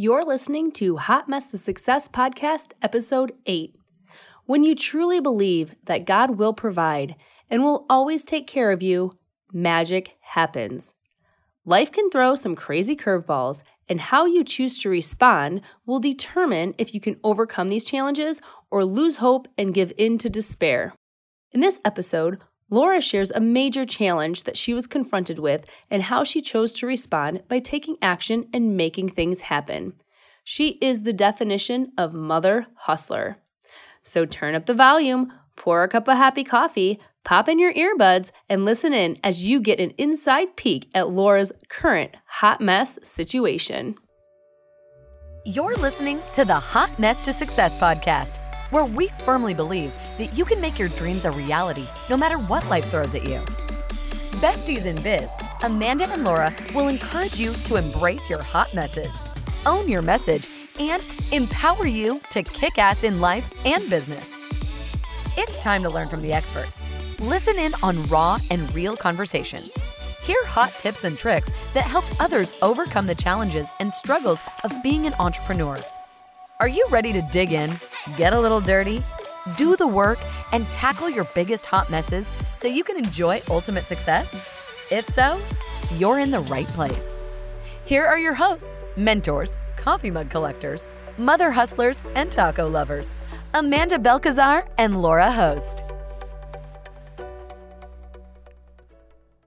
You're listening to Hot Mess to Success Podcast, Episode 8. When you truly believe that God will provide and will always take care of you, magic happens. Life can throw some crazy curveballs, and how you choose to respond will determine if you can overcome these challenges or lose hope and give in to despair. In this episode, Laura shares a major challenge that she was confronted with and how she chose to respond by taking action and making things happen. She is the definition of mother hustler. So turn up the volume, pour a cup of happy coffee, pop in your earbuds, and listen in as you get an inside peek at Laura's current hot mess situation. You're listening to the Hot Mess to Success podcast where we firmly believe that you can make your dreams a reality no matter what life throws at you. Besties in Biz, Amanda and Laura will encourage you to embrace your hot messes, own your message, and empower you to kick ass in life and business. It's time to learn from the experts. Listen in on raw and real conversations. Hear hot tips and tricks that helped others overcome the challenges and struggles of being an entrepreneur. Are you ready to dig in get a little dirty, do the work, and tackle your biggest hot messes so you can enjoy ultimate success? If so, you're in the right place. Here are your hosts, mentors, coffee mug collectors, mother hustlers, and taco lovers Amanda Belcazar and Laura Host.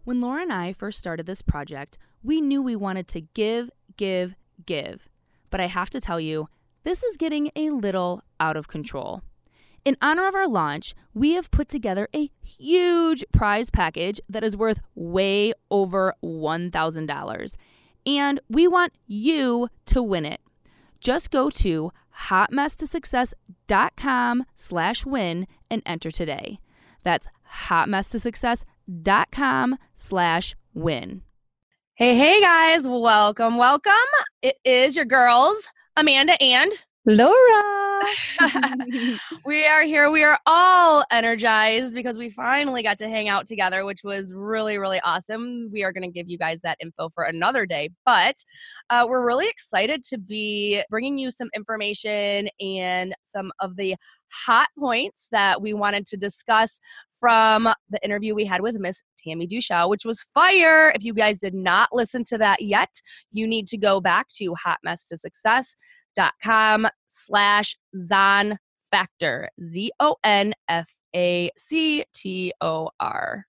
When Laura and I first started this project, we knew we wanted to give, give, give. But I have to tell you, this is getting a little out of control. In honor of our launch, we have put together a huge prize package that is worth way over $1,000. And we want you to win it. Just go to hotmesstosuccess.com slash win and enter today. That's hotmesstosuccess.com slash win. Hey, hey guys, welcome, welcome. It is your girls, Amanda and Laura. we are here. We are all energized because we finally got to hang out together, which was really, really awesome. We are going to give you guys that info for another day, but uh, we're really excited to be bringing you some information and some of the hot points that we wanted to discuss from the interview we had with Miss Tammy Duchow, which was fire. If you guys did not listen to that yet, you need to go back to Hot Mess to Success dot com slash Zon Factor. Z O N F A C T O R.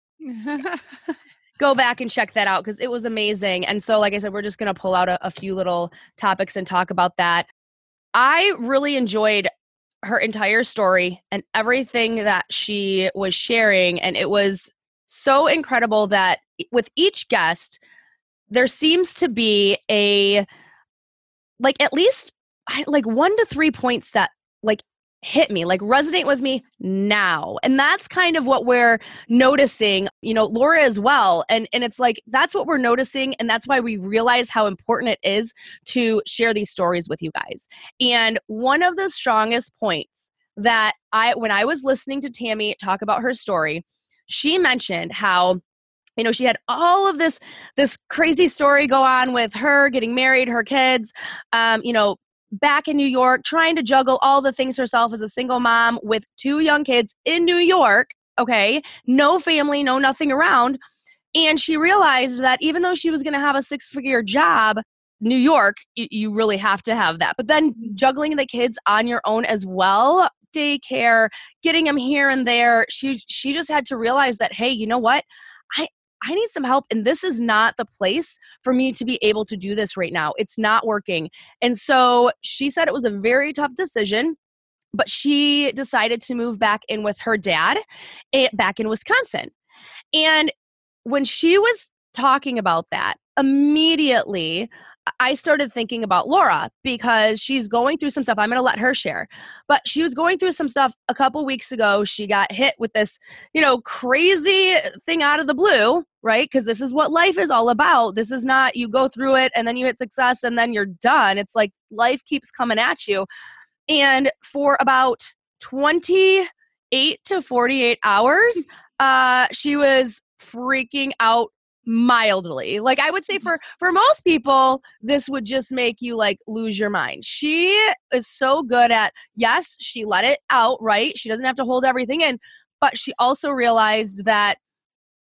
Go back and check that out because it was amazing. And so, like I said, we're just going to pull out a, a few little topics and talk about that. I really enjoyed her entire story and everything that she was sharing. And it was so incredible that with each guest, there seems to be a, like, at least I, like one to three points that like hit me like resonate with me now and that's kind of what we're noticing you know laura as well and and it's like that's what we're noticing and that's why we realize how important it is to share these stories with you guys and one of the strongest points that i when i was listening to tammy talk about her story she mentioned how you know she had all of this this crazy story go on with her getting married her kids um, you know back in New York, trying to juggle all the things herself as a single mom with two young kids in New York. Okay. No family, no nothing around. And she realized that even though she was going to have a six figure job, New York, you, you really have to have that. But then mm-hmm. juggling the kids on your own as well, daycare, getting them here and there, she she just had to realize that hey, you know what? I need some help. And this is not the place for me to be able to do this right now. It's not working. And so she said it was a very tough decision but she decided to move back in with her dad eh, back in Wisconsin. And when she was talking about that, immediately I started thinking about Laura because she's going through some stuff. I'm going to let her share. But she was going through some stuff a couple weeks ago. She got hit with this, you know, crazy thing out of the blue, right? Because this is what life is all about. This is not you go through it and then you hit success and then you're done. It's like life keeps coming at you. And for about 28 to 48 hours, uh, she was freaking out mildly like i would say mm-hmm. for for most people this would just make you like lose your mind. She is so good at yes she let it out right? She doesn't have to hold everything in but she also realized that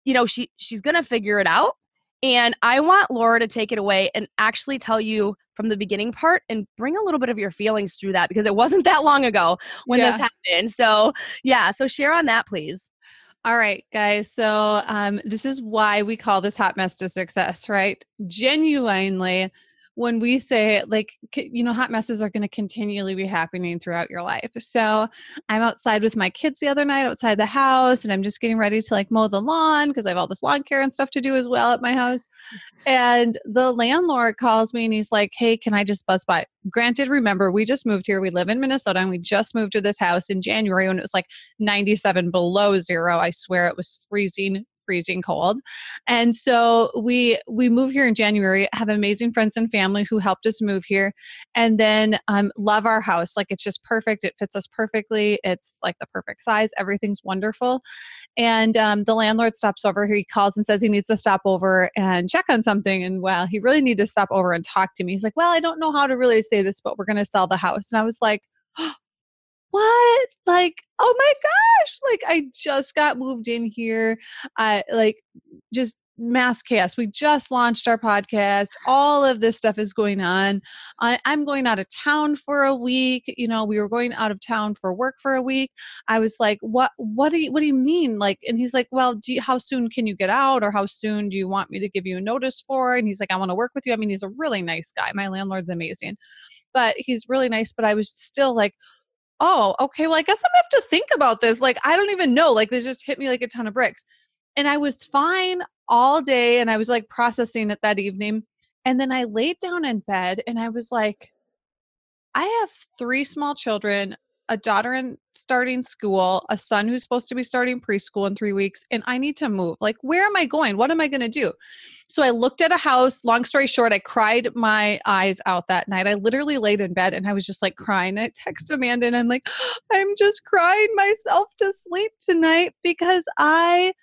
you know she she's gonna figure it out and i want laura to take it away and actually tell you from the beginning part and bring a little bit of your feelings through that because it wasn't that long ago when Yeah. this happened. So yeah so share on that please All right, guys. So, um, this is why we call this hot mess to success, right? Genuinely, when we say, like, you know, hot messes are going to continually be happening throughout your life. So, I'm outside with my kids the other night outside the house, and I'm just getting ready to like mow the lawn because I have all this lawn care and stuff to do as well at my house. And the landlord calls me and he's like, Hey, can I just buzz by? Granted, remember, we just moved here. We live in Minnesota and we just moved to this house in January when it was like 97 below zero. I swear it was freezing, freezing cold. And so we we move here in January, have amazing friends and family who helped us move here, and then um, love our house. Like it's just perfect. It fits us perfectly. It's like the perfect size. Everything's wonderful. And um, the landlord stops over. Here. He calls and says he needs to stop over and check on something. And well, he really needed to stop over and talk to me. He's like, "Well, I don't know how to really say this, but we're going to sell the house." And I was like. what? Like oh my gosh like i just got moved in here. I like just mass chaos. We just launched our podcast. All of this stuff is going on. I, i'm going out of town for a week. You know we were going out of town for work for a week. I was like what what do you what do you mean? Like and he's like well you, how soon can you get out? Or how soon do you want me to give you a notice for? And he's like i want to work with you. I mean he's a really nice guy. My landlord's amazing. But he's really nice but i was still like oh, okay, well, I guess I'm gonna have to think about this. Like, I don't even know. Like, this just hit me like a ton of bricks. And I was fine all day and I was like processing it that evening. And then I laid down in bed and I was like, I have three small children, a daughter in starting school, a son who's supposed to be starting preschool in three weeks, and I need to move. Like, where am I going? What am I going to do? So I looked at a house. Long story short, I cried my eyes out that night. I literally laid in bed and I was just like crying. I text Amanda and I'm like, I'm just crying myself to sleep tonight because I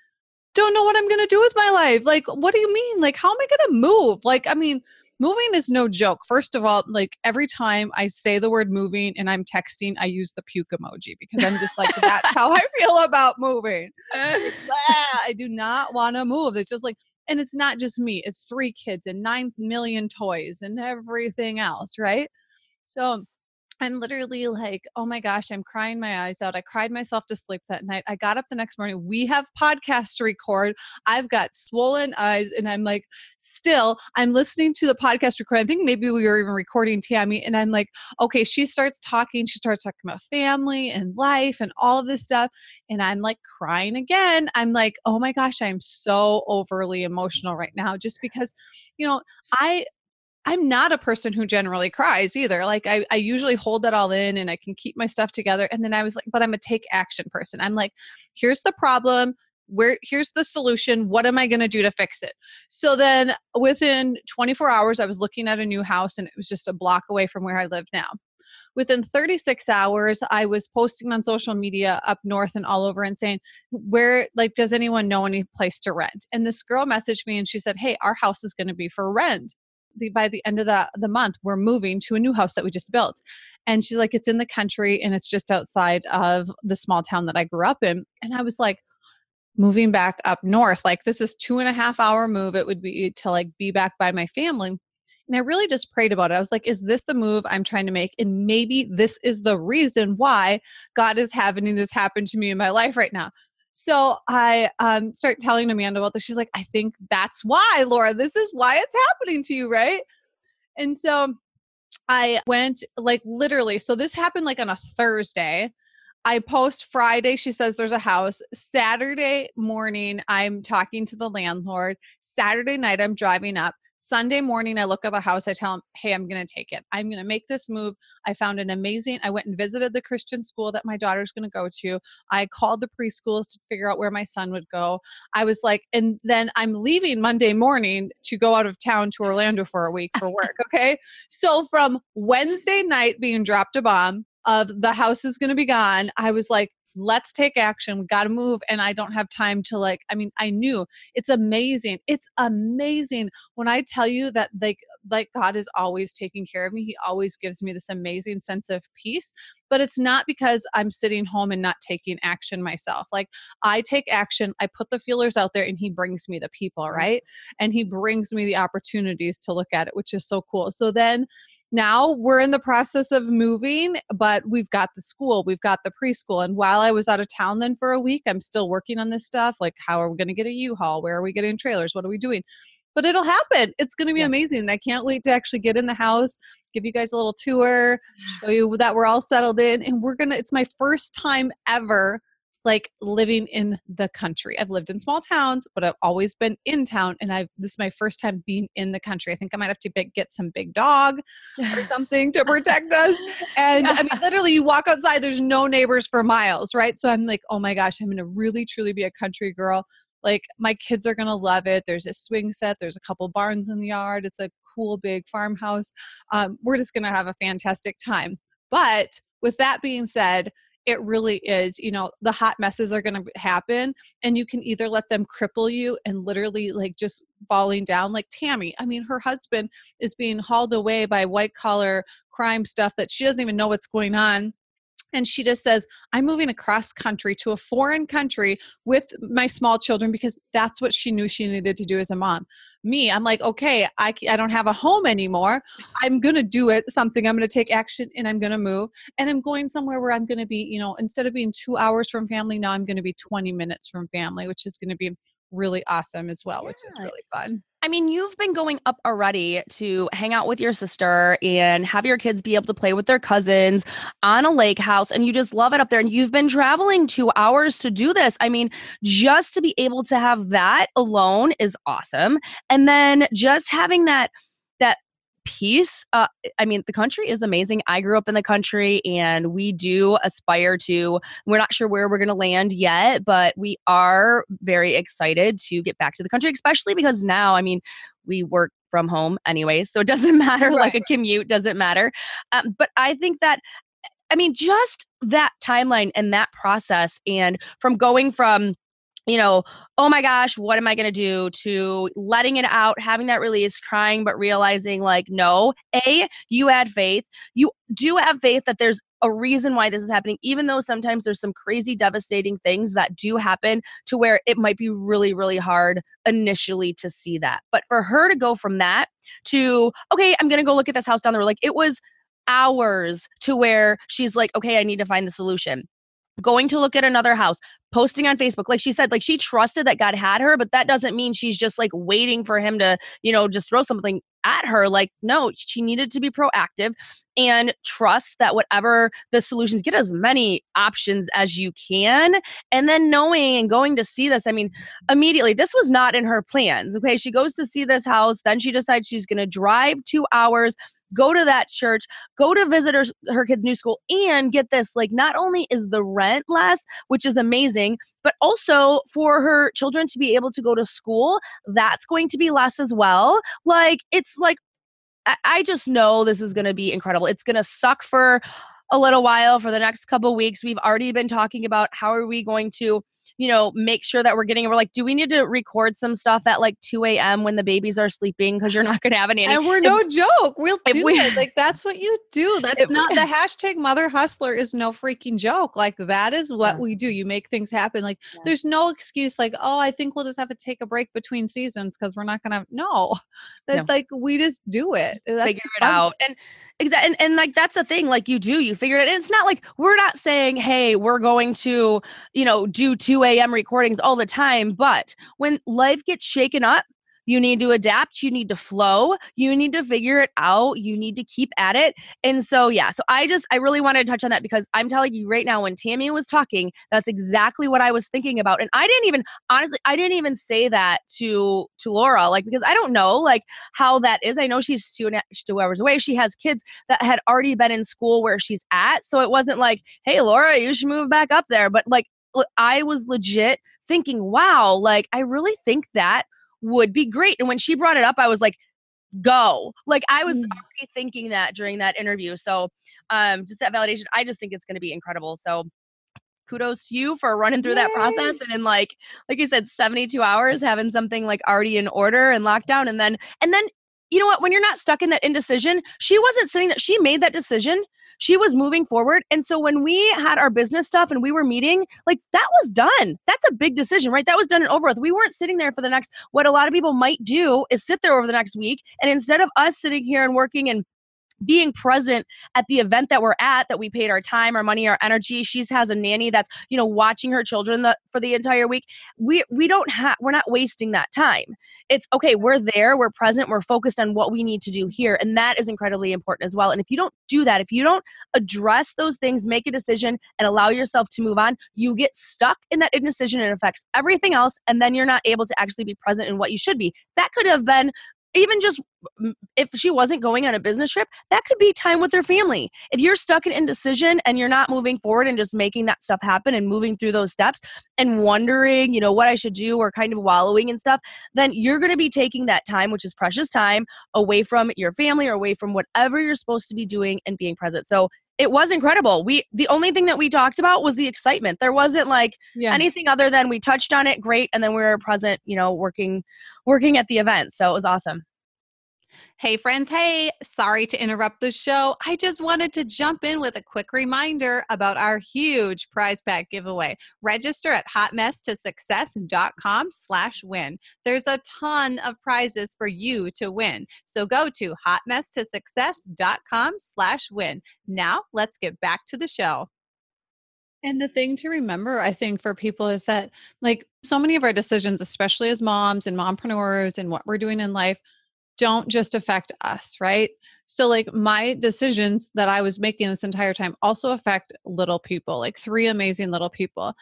don't know what I'm going to do with my life. Like, what do you mean? Like, how am I going to move? Like, I mean, moving is no joke. First of all, like every time I say the word moving and I'm texting, I use the puke emoji because I'm just like, that's how I feel about moving. I do not want to move. It's just like, and it's not just me, it's three kids and nine million toys and everything else, right? So I'm literally like, oh my gosh, I'm crying my eyes out. I cried myself to sleep that night. I got up the next morning. We have podcasts to record. I've got swollen eyes, and I'm like, still, I'm listening to the podcast record. I think maybe we were even recording Tammy, and I'm like, okay, she starts talking. She starts talking about family and life and all of this stuff. And I'm like crying again. I'm like, oh my gosh, I'm so overly emotional right now just because, you know, I I'm not a person who generally cries either. Like I, I usually hold that all in and I can keep my stuff together. And then I was like, but I'm a take action person. I'm like, here's the problem. Where here's the solution. What am I going to do to fix it? So then within 24 hours, I was looking at a new house and it was just a block away from where I live now. Within 36 hours, I was posting on social media up north and all over and saying, Where, like, does anyone know any place to rent? And this girl messaged me and she said, Hey, our house is going to be for rent the, by the end of the, the month, we're moving to a new house that we just built. And she's like, it's in the country and it's just outside of the small town that I grew up in. And I was like, moving back up north, like this is two and a half hour move. It would be to like be back by my family. And I really just prayed about it. I was like, is this the move I'm trying to make? And maybe this is the reason why God is having this happen to me in my life right now. So I um, start telling Amanda about this. She's like, I think that's why, Laura, this is why it's happening to you, right? And so I went like literally. So this happened like on a Thursday. I post Friday, she says there's a house. Saturday morning, I'm talking to the landlord. Saturday night, I'm driving up. Sunday morning, I look at the house. I tell him, hey, I'm going to take it. I'm going to make this move. I found an amazing, I went and visited the Christian school that my daughter's going to go to. I called the preschools to figure out where my son would go. I was like, and then I'm leaving Monday morning to go out of town to Orlando for a week for work. Okay. So from Wednesday night being dropped a bomb of the house is going to be gone, I was like, let's take action. We got to move. And I don't have time to like, I mean, I knew it's amazing. It's amazing when I tell you that like, like God is always taking care of me. He always gives me this amazing sense of peace. But it's not because I'm sitting home and not taking action myself. Like I take action, I put the feelers out there, and He brings me the people, mm-hmm. right? And He brings me the opportunities to look at it, which is so cool. So then now we're in the process of moving, but we've got the school, we've got the preschool. And while I was out of town then for a week, I'm still working on this stuff. Like, how are we going to get a U Haul? Where are we getting trailers? What are we doing? But it'll happen. It's going to be yeah. amazing. I can't wait to actually get in the house, give you guys a little tour, show you that we're all settled in. And we're going to, it's my first time ever like living in the country. I've lived in small towns, but I've always been in town. And I've, this is my first time being in the country. I think I might have to get some big dog or something to protect us. And yeah. I mean, literally, you walk outside, there's no neighbors for miles, right? So I'm like, oh my gosh, I'm going to really, truly be a country girl like my kids are gonna love it there's a swing set there's a couple barns in the yard it's a cool big farmhouse um, we're just gonna have a fantastic time. But with that being said it really is you know the hot messes are going to happen and you can either let them cripple you and literally like just falling down like tammy i mean her husband is being hauled away by white collar crime stuff that she doesn't even know what's going on and she just says i'm moving across country to a foreign country with my small children because that's what she knew she needed to do as a mom. Me i'm like okay i, I don't have a home anymore. I'm gonna do it something. I'm gonna take action and i'm gonna move and i'm going somewhere where i'm gonna be you know instead of being two hours from family now i'm gonna be 20 minutes from family which is gonna be really awesome as well, yeah. which is really fun. I mean, you've been going up already to hang out with your sister and have your kids be able to play with their cousins on a lake house, and you just love it up there. And you've been traveling two hours to do this. I mean, just to be able to have that alone is awesome. And then just having that peace. Uh, I mean, the country is amazing. I grew up in the country and we do aspire to, we're not sure where we're going to land yet, but we are very excited to get back to the country, especially because now, I mean, we work from home anyway, so it doesn't matter. Right. Like a commute doesn't matter. Um, but I think that I mean, just that timeline and that process, and from going from you know, oh my gosh, what am I going to do to letting it out, having that release, crying, but realizing like, no, A, you had faith. You do have faith that there's a reason why this is happening, even though sometimes there's some crazy, devastating things that do happen to where it might be really, really hard initially to see that. But for her to go from that to, okay, I'm going to go look at this house down the road, like it was hours to where she's like, okay, I need to find the solution going to look at another house, posting on Facebook. Like she said, like she trusted that God had her, but that doesn't mean she's just like waiting for him to, you know, just throw something at her. Like, no, she needed to be proactive and trust that whatever the solutions, get as many options as you can. And then knowing and going to see this, I mean, immediately, this was not in her plans. Okay. She goes to see this house. Then she decides she's going to drive two hours go to that church, go to visit her, her kids' new school, and get this like, not only is the rent less, which is amazing, but also for her children to be able to go to school, that's going to be less as well. Like, it's like, I, I just know this is going to be incredible. It's going to suck for a little while for the next couple weeks. We've already been talking about how are we going to you know, make sure that we're getting, we're like, do we need to record some stuff at like 2 a.m. when the babies are sleeping? Because you're not going to have any. And we're if, no joke. We'll do we, it. Like, that's what you do. That's if, not the hashtag mother hustler is no freaking joke. Like, that is what yeah. we do. You make things happen. Like, yeah. there's no excuse, like, oh, I think we'll just have to take a break between seasons because we're not going to. No, that no. like, we just do it. That's Figure it out. And, Exactly. And, and like that's the thing, like you do, you figure it. And it's not like we're not saying, hey, we're going to, you know, do 2 a.m. recordings all the time. But when life gets shaken up, you need to adapt. You need to flow. You need to figure it out. You need to keep at it. And so, yeah, so I just, I really wanted to touch on that because I'm telling you right now, when Tammy was talking, that's exactly what I was thinking about. And I didn't even, honestly, I didn't even say that to, to Laura, like, because I don't know, like, how that is. I know she's two, two hours away. She has kids that had already been in school where she's at. So it wasn't like, hey, Laura, you should move back up there. But like, I was legit thinking, wow, like, I really think that would be great. And when she brought it up, I was like, go. Like I was mm. already thinking that during that interview. So um just that validation, I just think it's gonna be incredible. So kudos to you for running through Yay. that process and in like like you said 72 hours having something like already in order and lockdown and then and then you know what when you're not stuck in that indecision she wasn't sitting that she made that decision she was moving forward. And so when we had our business stuff and we were meeting like that was done. That's a big decision right? That was done and over with we weren't sitting there for the next what a lot of people might do is sit there over the next week. And instead of us sitting here and working and being present at the event that we're at that we paid our time our money our energy. She has a nanny that's you know watching her children the, for the entire week. We we don't have we're not wasting that time. It's okay we're there we're present we're focused on what we need to do here and that is incredibly important as well. And if you don't do that if you don't address those things make a decision and allow yourself to move on you get stuck in that indecision and it affects everything else and then you're not able to actually be present in what you should be. That could have been even just if she wasn't going on a business trip, that could be time with her family. If you're stuck in indecision and you're not moving forward and just making that stuff happen and moving through those steps and wondering, you know, what I should do or kind of wallowing and stuff, then you're going to be taking that time, which is precious time, away from your family or away from whatever you're supposed to be doing and being present. So it was incredible. We the only thing that we talked about was the excitement. There wasn't like yeah. anything other than we touched on it, great, and then we were present, you know, working working at the event. So it was awesome. Hey, friends. Hey, sorry to interrupt the show. I just wanted to jump in with a quick reminder about our huge prize pack giveaway. Register at hotmesstosuccess.com slash win. There's a ton of prizes for you to win. So go to hotmesstosuccess.com slash win. Now let's get back to the show. And the thing to remember, I think, for people is that, like, so many of our decisions, especially as moms and mompreneurs and what we're doing in life, don't just affect us, right? So, like, my decisions that I was making this entire time also affect little people, like three amazing little people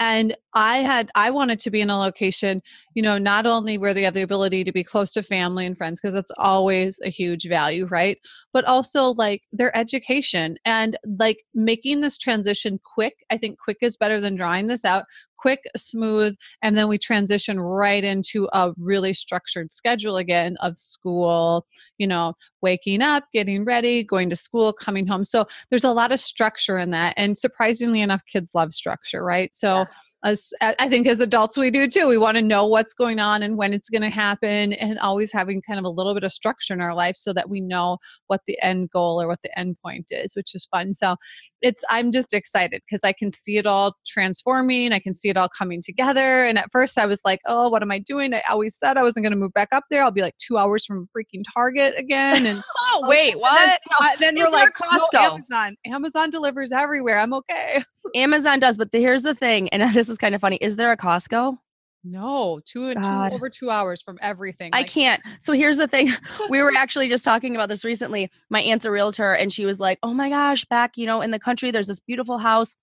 and i had i wanted to be in a location you know not only where they have the ability to be close to family and friends because that's always a huge value right? But also like their education and like making this transition quick i think quick is better than drawing this out quick smooth and then we transition right into a really structured schedule again of school you know waking up getting ready going to school coming home. So there's a lot of structure in that and surprisingly enough kids love structure right? So yeah as I think as adults we do too. We want to know what's going on and when it's going to happen, and always having kind of a little bit of structure in our life so that we know what the end goal or what the end point is, which is fun. So it's I'm just excited because I can see it all transforming. I can see it all coming together. And at first I was like, oh, what am I doing? I always said I wasn't going to move back up there. I'll be like two hours from freaking Target again. And oh wait, what? Then, then we're like Costco. No, Amazon. Amazon delivers everywhere. I'm okay. Amazon does, but the, here's the thing, and this is is kind of funny. Is there a Costco? No, two, two over two hours from everything. I can't. So here's the thing. we were actually just talking about this recently. My aunt's a realtor and she was like, Oh my gosh, back, you know, in the country, there's this beautiful house.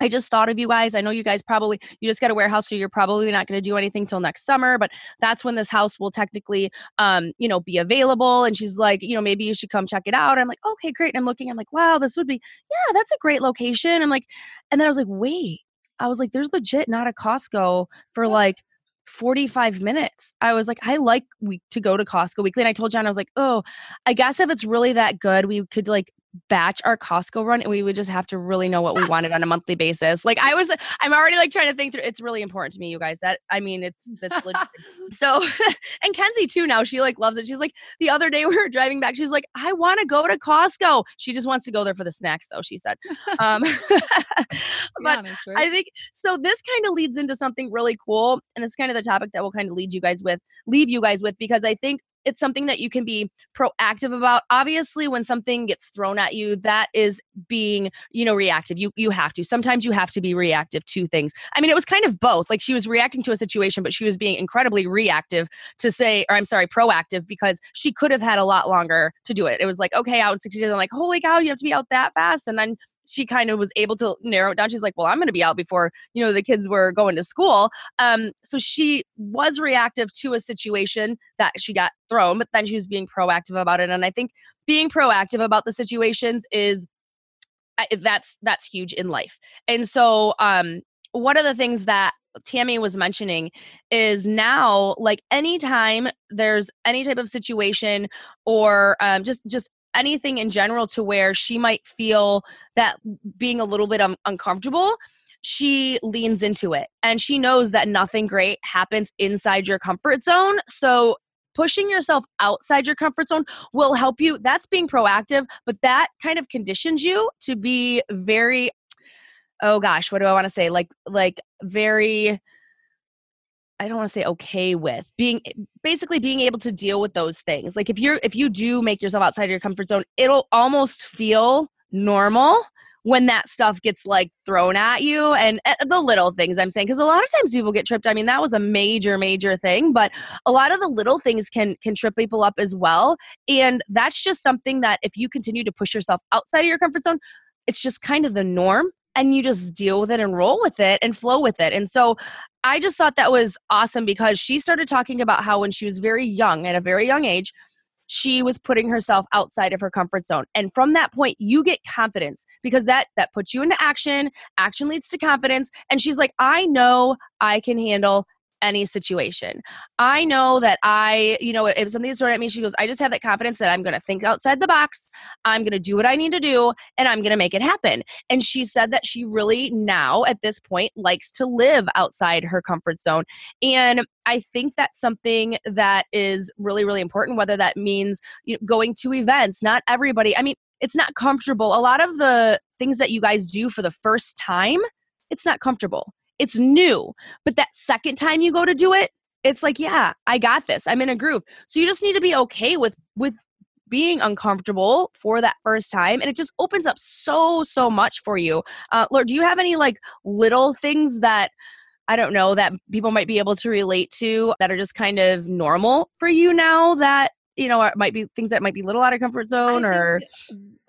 I just thought of you guys. I know you guys probably you just got a warehouse, so you're probably not going to do anything till next summer. But that's when this house will technically, um, you know, be available. And she's like, you know, maybe you should come check it out. I'm like, okay, great. And I'm looking. I'm like, wow, this would be, yeah, that's a great location. I'm like, and then I was like, wait, I was like, there's legit not a Costco for like 45 minutes. I was like, I like we to go to Costco weekly. And I told John, I was like, oh, I guess if it's really that good, we could like batch our Costco run and we would just have to really know what we wanted on a monthly basis. Like I was I'm already like trying to think through it's really important to me, you guys. That I mean it's that's legit. so and Kenzie too now, she like loves it. She's like the other day we were driving back, she's like, I want to go to Costco. She just wants to go there for the snacks though, she said. Um but honest, right? I think so this kind of leads into something really cool. And it's kind of the topic that will kind of lead you guys with, leave you guys with, because I think it's something that you can be proactive about. Obviously when something gets thrown at you that is being you know reactive. You you have to. Sometimes you have to be reactive to things. I mean it was kind of both. Like she was reacting to a situation but she was being incredibly reactive to say or i'm sorry proactive because she could have had a lot longer to do it. It was like okay out in 60 days i'm like holy cow you have to be out that fast. And then she kind of was able to narrow it down. She's like, well, I'm going to be out before, you know, the kids were going to school. Um, so she was reactive to a situation that she got thrown, but then she was being proactive about it. And I think being proactive about the situations is that's that's huge in life. And so um one of the things that Tammy was mentioning is now like anytime there's any type of situation or um, just just anything in general to where she might feel that being a little bit uncomfortable she leans into it and she knows that nothing great happens inside your comfort zone. So pushing yourself outside your comfort zone will help you. That's being proactive, but that kind of conditions you to be very oh gosh, what do I want to say? Like like very I don't want to say okay with being basically being able to deal with those things. Like if you're if you do make yourself outside of your comfort zone, it'll almost feel normal when that stuff gets like thrown at you and uh, the little things I'm saying because a lot of times people get tripped. I mean that was a major major thing, but a lot of the little things can can trip people up as well. And that's just something that if you continue to push yourself outside of your comfort zone, it's just kind of the norm and you just deal with it and roll with it and flow with it. And so I just thought that was awesome because she started talking about how when she was very young, at a very young age, she was putting herself outside of her comfort zone. And from that point you get confidence because that that puts you into action. Action leads to confidence. And she's like i know i can handle any situation. I know that I, you know, if something's thrown at me, she goes, I just have that confidence that I'm going to think outside the box. I'm going to do what I need to do and I'm going to make it happen. And she said that she really now at this point likes to live outside her comfort zone. And I think that's something that is really, really important, whether that means you know, going to events. Not everybody, I mean, it's not comfortable. A lot of the things that you guys do for the first time, it's not comfortable it's new. But that second time you go to do it, it's like, yeah, I got this. I'm in a groove. So you just need to be okay with with being uncomfortable for that first time and it just opens up so so much for you uh Laura do you have any like little things that i don't know that people might be able to relate to that are just kind of normal for you now that you know, might be things that might be a little out of comfort zone or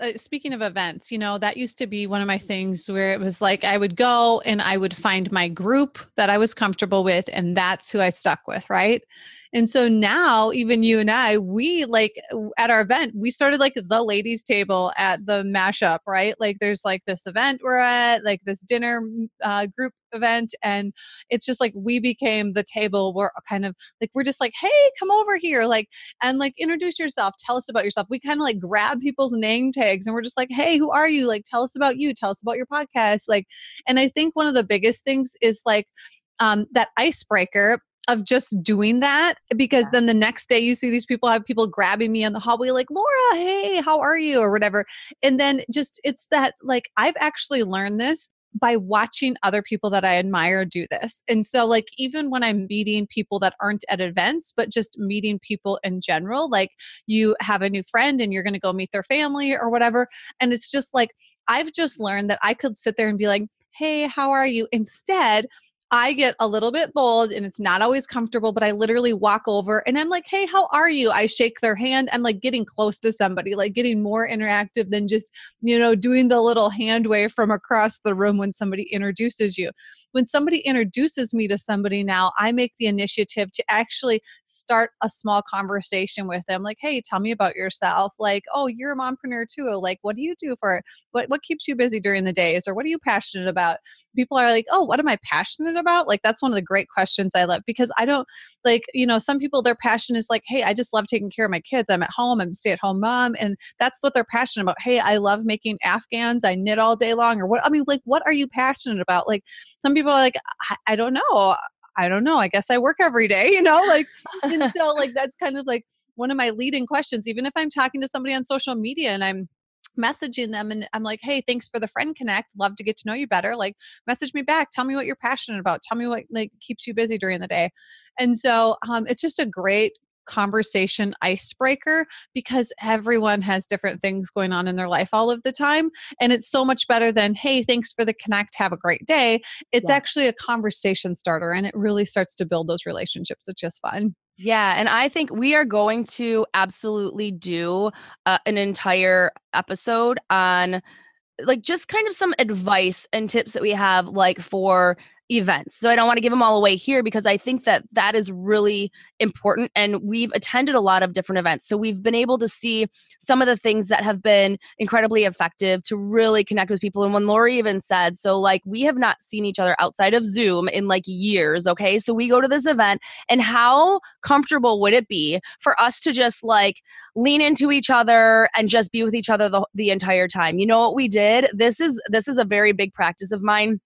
uh, speaking of events, you know, that used to be one of my things where it was like I would go and I would find my group that I was comfortable with and that's who I stuck with, right? And so now, even you and I, we like at our event, we started like the ladies' table at the mashup, right? Like there's like this event we're at, like this dinner uh, group event and it's just like we became the table we're kind of like we're just like hey come over here like and like introduce yourself tell us about yourself. We kind of like grab people's name tags and we're just like hey who are you? Like tell us about you tell us about your podcast like and i think one of the biggest things is like um, that icebreaker of just doing that because yeah. then the next day you see these people have people grabbing me on the hallway like Laura hey how are you? or whatever and then just it's that like I've actually learned this by watching other people that I admire do this. And so, like, even when I'm meeting people that aren't at events, but just meeting people in general, like you have a new friend and you're going to go meet their family or whatever. And it's just like, I've just learned that I could sit there and be like, hey, how are you? Instead, I get a little bit bold and it's not always comfortable, but I literally walk over and I'm like, hey, how are you? I shake their hand. I'm like getting close to somebody, like getting more interactive than just, you know, doing the little hand wave from across the room when somebody introduces you. When somebody introduces me to somebody now, I make the initiative to actually start a small conversation with them. Like, hey, tell me about yourself. Like, oh, you're a mompreneur too. Like, what do you do for what what keeps you busy during the days? Or what are you passionate about? People are like, oh, what am I passionate about? Like that's one of the great questions I love because I don't like, you know, some people their passion is like, hey, I just love taking care of my kids. I'm at home, I'm a stay-at-home mom, and that's what they're passionate about. Hey, I love making Afghans, I knit all day long, or what I mean, like, what are you passionate about? Like some people are like, I, I don't know. I don't know. I guess I work every day, you know, like, and so like that's kind of like one of my leading questions. Even if I'm talking to somebody on social media and I'm messaging them and I'm like, hey, thanks for the friend connect. Love to get to know you better. Like, message me back. Tell me what you're passionate about. Tell me what like keeps you busy during the day. And so um, it's just a great conversation icebreaker because everyone has different things going on in their life all of the time and it's so much better than hey thanks for the connect have a great day it's yeah. actually a conversation starter and it really starts to build those relationships which is fun yeah, and I think we are going to absolutely do uh, an entire episode on like just kind of some advice and tips that we have like for events. So I don't want to give them all away here because I think that that is really important. And we've attended a lot of different events. So we've been able to see some of the things that have been incredibly effective to really connect with people. And when Laura even said, so like we have not seen each other outside of Zoom in like years. Okay. So we go to this event and how comfortable would it be for us to just like lean into each other and just be with each other the, the entire time? You know what we did? This is this is a very big practice of mine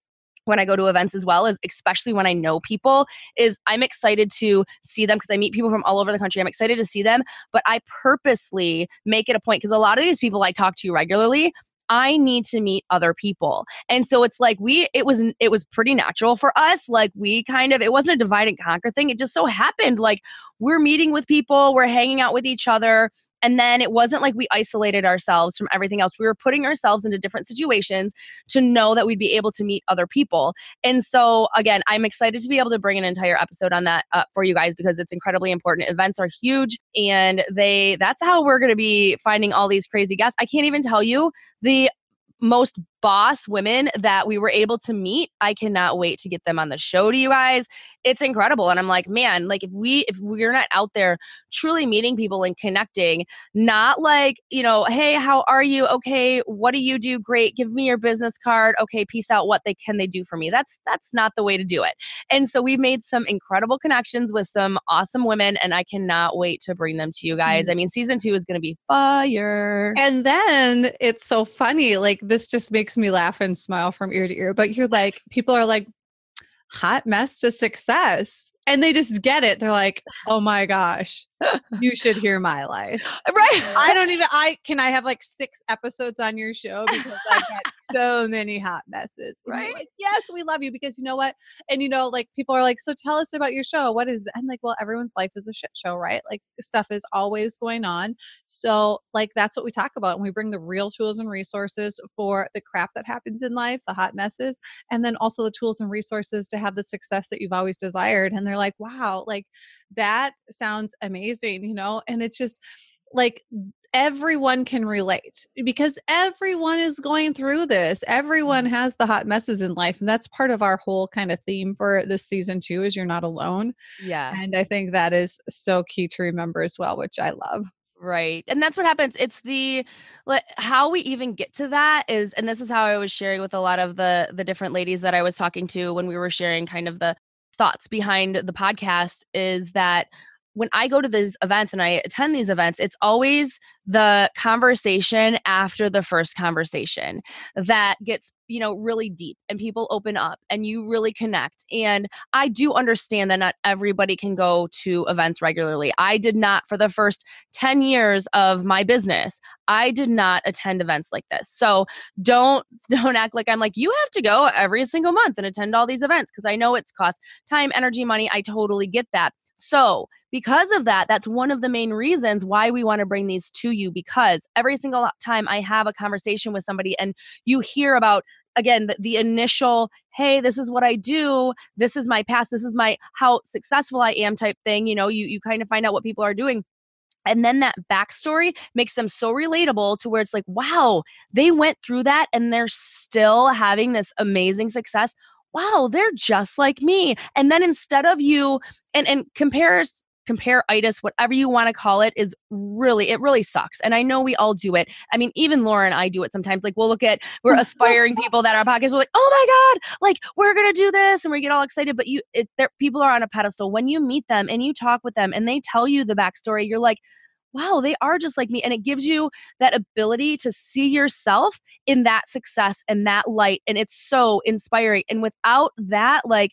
when I go to events as well is especially when I know people is I'm excited to see them because I meet people from all over the country. I'm excited to see them, but I purposely make it a point because a lot of these people I talk to regularly, I need to meet other people. And so it's like we it was it was pretty natural for us. Like we kind of it wasn't a divide and conquer thing. It just so happened like we're meeting with people, we're hanging out with each other. And then it wasn't like we isolated ourselves from everything else. We were putting ourselves into different situations to know that we'd be able to meet other people. And so, again, I'm excited to be able to bring an entire episode on that uh, for you guys because it's incredibly important. Events are huge, and they that's how we're going to be finding all these crazy guests. I can't even tell you the most boss women that we were able to meet. I cannot wait to get them on the show to you guys. It's incredible. And I'm like, man, like if we if we're not out there truly meeting people and connecting, not like, you know, hey, how are you? Okay, what do you do? Great. Give me your business card. Okay, peace out. What they can they do for me? That's that's not the way to do it. And so we've made some incredible connections with some awesome women and I cannot wait to bring them to you guys. Mm-hmm. I mean, season 2 is going to be fire. And then it's so funny like this just makes makes me laugh and smile from ear to ear. But you're like, people are like, hot mess to success. And they just get it. They're like, oh my gosh, you should hear my life. Right. I don't even I can I have like six episodes on your show because I've got so many hot messes. Right. Like, yes, we love you because you know what? And you know, like people are like, so tell us about your show. What is it? I'm like, well, everyone's life is a shit show, right? Like stuff is always going on. So like that's what we talk about. And we bring the real tools and resources for the crap that happens in life, the hot messes, and then also the tools and resources to have the success that you've always desired. And they're like, wow, like that sounds amazing, you know? And it's just like everyone can relate because everyone is going through this. Everyone Mm-hmm. has the hot messes in life. And that's part of our whole kind of theme for this season too is you're not alone. Yeah. And I think that is so key to remember as well, which I love. Right. And that's what happens. It's the like how we even get to that is and this is how I was sharing with a lot of the the different ladies that I was talking to when we were sharing kind of the thoughts behind the podcast is that when I go to these events and I attend these events, it's always the conversation after the first conversation that gets, you know, really deep and people open up and you really connect. And I do understand that not everybody can go to events regularly. I did not for the first 10 years of my business. I did not attend events like this. So don't don't act like I'm like you have to go every single month and attend all these events because I know it's cost time, energy, money. I totally get that. So, because of that, that's one of the main reasons why we want to bring these to you because every single time I have a conversation with somebody and you hear about again the, the, initial hey this is what i do. This is my past. This is my how successful i am type thing you know you you kind of find out what people are doing. And then that backstory makes them so relatable to where it's like wow they went through that and they're still having this amazing success. Wow, they're just like me. And then instead of you and and compares compare itis whatever you want to call it is really it really sucks and i know we all do it i mean even laura and i do it sometimes like we'll look at we're aspiring people that our podcast we're like oh my god like we're gonna do this and we get all excited but you it, people are on a pedestal when you meet them and you talk with them and they tell you the backstory you're like wow, they are just like me. And it gives you that ability to see yourself in that success and that light. And it's so inspiring. And without that, like,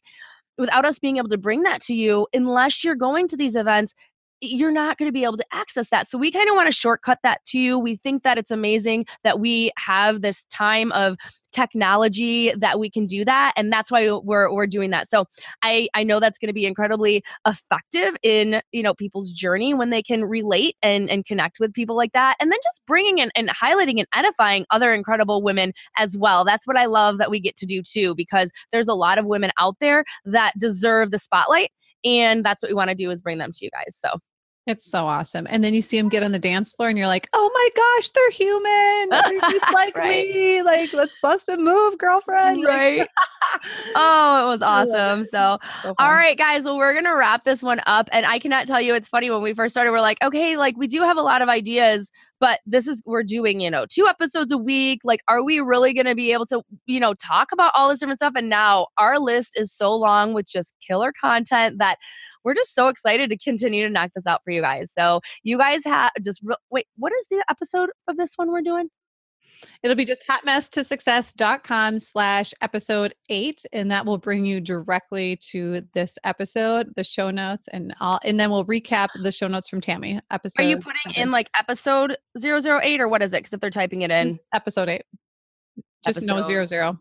without us being able to bring that to you, unless you're going to these events, you're not going to be able to access that. So we kind of want to shortcut that to you. We think that it's amazing that we have this time of technology that we can do that and that's why we're we're doing that. So I I know that's going to be incredibly effective in, you know, people's journey when they can relate and and connect with people like that and then just bringing in and highlighting and edifying other incredible women as well. That's what I love that we get to do too because there's a lot of women out there that deserve the spotlight and that's what we want to do is bring them to you guys. So it's so awesome. And then you see them get on the dance floor and you're like, oh my gosh, they're human. They're just like right. me. Like, let's bust a move, girlfriend. Right. oh, it was awesome. So, so all right, guys. Well, we're going to wrap this one up. And I cannot tell you, it's funny when we first started, we're like, okay, like we do have a lot of ideas, but this is, we're doing, you know, two episodes a week. Like, are we really going to be able to, you know, talk about all this different stuff? And now our list is so long with just killer content that we're just so excited to continue to knock this out for you guys. So you guys have just re- wait, what is the episode of this one we're doing? It'll be just hotmesstosuccess.com slash episode eight, and that will bring you directly to this episode, the show notes, and all and then we'll recap the show notes from Tammy. Episode Are you putting in like episode 008 or what is it? Because if they're typing it in. episode eight. Just no Episode- zero zero.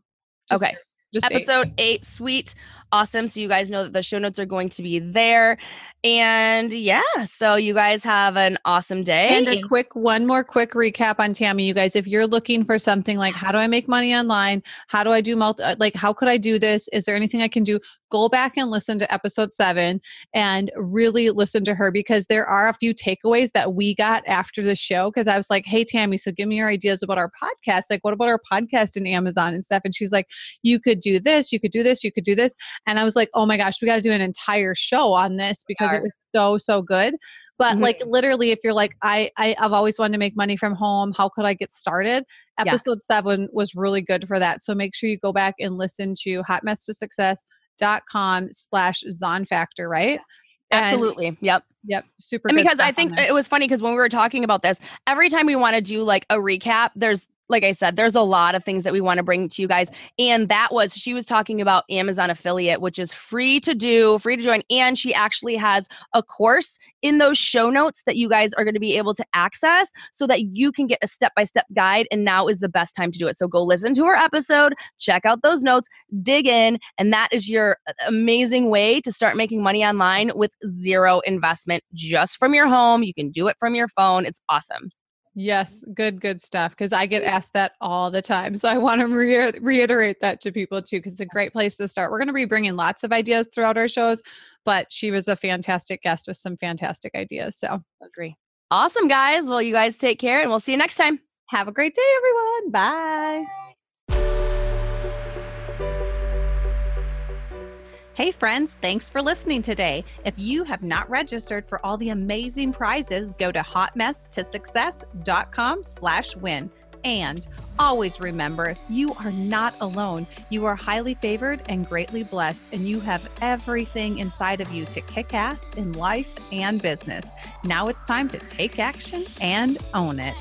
Just- Okay. Just eight. episode eight. Sweet. Awesome. So you guys know that the show notes are going to be there. And yeah, so you guys have an awesome day. And a quick one more quick recap on Tammy, you guys. If you're looking for something like how do I make money online? How do I do multi uh, like how could I do this? Is there anything I can do? Go back and listen to episode seven and really listen to her because there are a few takeaways that we got after the show. Cause I was like, Hey Tammy, so give me your ideas about our podcast. Like, what about our podcast in Amazon and stuff? And she's like, You could do this, you could do this, you could do this. And I was like, Oh my gosh, we got to do an entire show on this because it was so, so good but Mhm. like literally if you're like I, I i've always wanted to make money from home how could i get started Yeah. episode seven was really good for that so make sure you go back and listen to hotmesstosuccess.com slash zon factor right And- Absolutely. Yep. yep super and good because I think it was funny because when we were talking about this, every time we want to do like a recap, there's like I said, there's a lot of things that we want to bring to you guys. And that was she was talking about Amazon affiliate, which is free to do, free to join. And she actually has a course in those show notes that you guys are going to be able to access so that you can get a step-by-step guide. And now is the best time to do it. So go listen to her episode, check out those notes, dig in, and that is your uh, amazing way to start making money online with zero investment just from your home. You can do it from your phone. It's awesome. Yes good good stuff because i get asked that all the time so i want to re- reiterate that to people too because it's a great place to start we're going to be bringing lots of ideas throughout our shows but she was a fantastic guest with some fantastic ideas so Agree. Awesome, guys. Well, you guys take care and we'll see you next time. have a great day everyone bye Hey friends, thanks for listening today. If you have not registered for all the amazing prizes, go to hotmesstosuccess.com slash win. And always remember, you are not alone. You are highly favored and greatly blessed, and you have everything inside of you to kick ass in life and business. Now it's time to take action and own it.